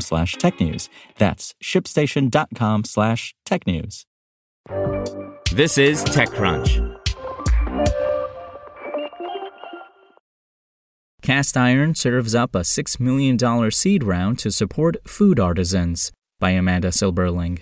slash technews. That's shipstation.com slash technews. This is TechCrunch. Castiron serves up a $6 million seed round to support food artisans by Amanda Silberling.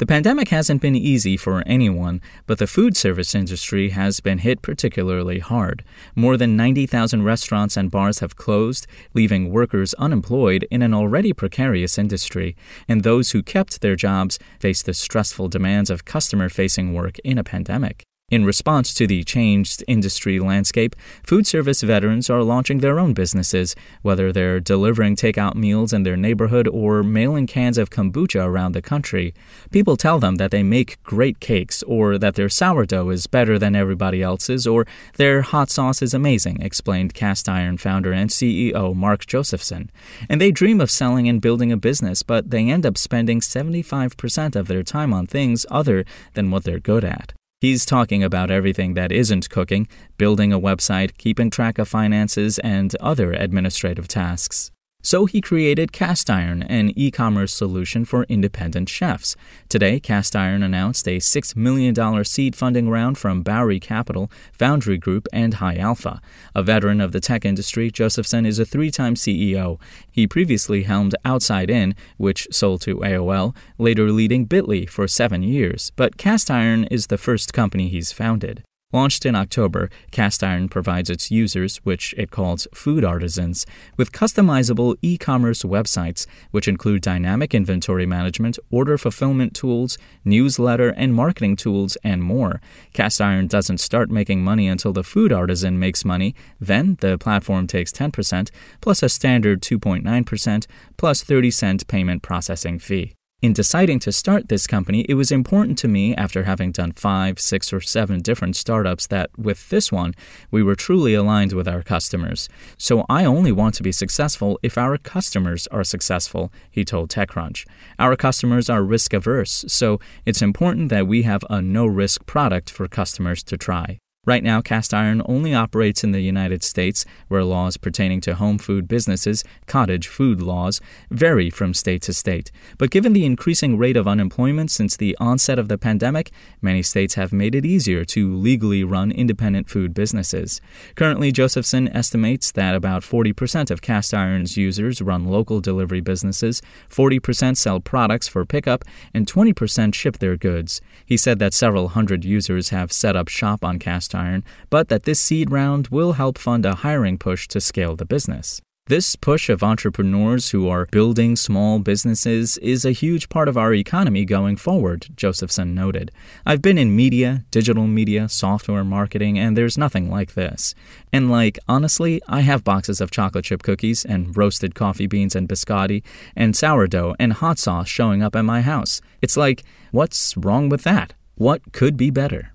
The pandemic hasn't been easy for anyone, but the food service industry has been hit particularly hard. More than 90,000 restaurants and bars have closed, leaving workers unemployed in an already precarious industry, and those who kept their jobs face the stressful demands of customer facing work in a pandemic. In response to the changed industry landscape, food service veterans are launching their own businesses, whether they're delivering takeout meals in their neighborhood or mailing cans of kombucha around the country. People tell them that they make great cakes, or that their sourdough is better than everybody else's, or their hot sauce is amazing, explained Castiron founder and CEO Mark Josephson. And they dream of selling and building a business, but they end up spending 75% of their time on things other than what they're good at. He's talking about everything that isn't cooking, building a website, keeping track of finances, and other administrative tasks. So he created Castiron, an e commerce solution for independent chefs. Today, Castiron announced a $6 million seed funding round from Bowery Capital, Foundry Group, and High Alpha. A veteran of the tech industry, Josephson is a three time CEO. He previously helmed Outside In, which sold to AOL, later leading Bitly for seven years. But Castiron is the first company he's founded. Launched in October, Castiron provides its users, which it calls food artisans, with customizable e commerce websites, which include dynamic inventory management, order fulfillment tools, newsletter and marketing tools, and more. Castiron doesn't start making money until the food artisan makes money, then the platform takes 10%, plus a standard 2.9%, plus 30 cent payment processing fee. In deciding to start this company, it was important to me after having done five, six, or seven different startups that with this one, we were truly aligned with our customers. So I only want to be successful if our customers are successful, he told TechCrunch. Our customers are risk averse, so it's important that we have a no risk product for customers to try. Right now, Castiron only operates in the United States, where laws pertaining to home food businesses, cottage food laws, vary from state to state. But given the increasing rate of unemployment since the onset of the pandemic, many states have made it easier to legally run independent food businesses. Currently, Josephson estimates that about 40% of Castiron's users run local delivery businesses, 40% sell products for pickup, and 20% ship their goods. He said that several hundred users have set up shop on Castiron, but that this seed round will help fund a hiring push to scale the business. This push of entrepreneurs who are building small businesses is a huge part of our economy going forward, Josephson noted. I've been in media, digital media, software marketing, and there's nothing like this. And like, honestly, I have boxes of chocolate chip cookies and roasted coffee beans and biscotti and sourdough and hot sauce showing up at my house. It's like, what's wrong with that? What could be better?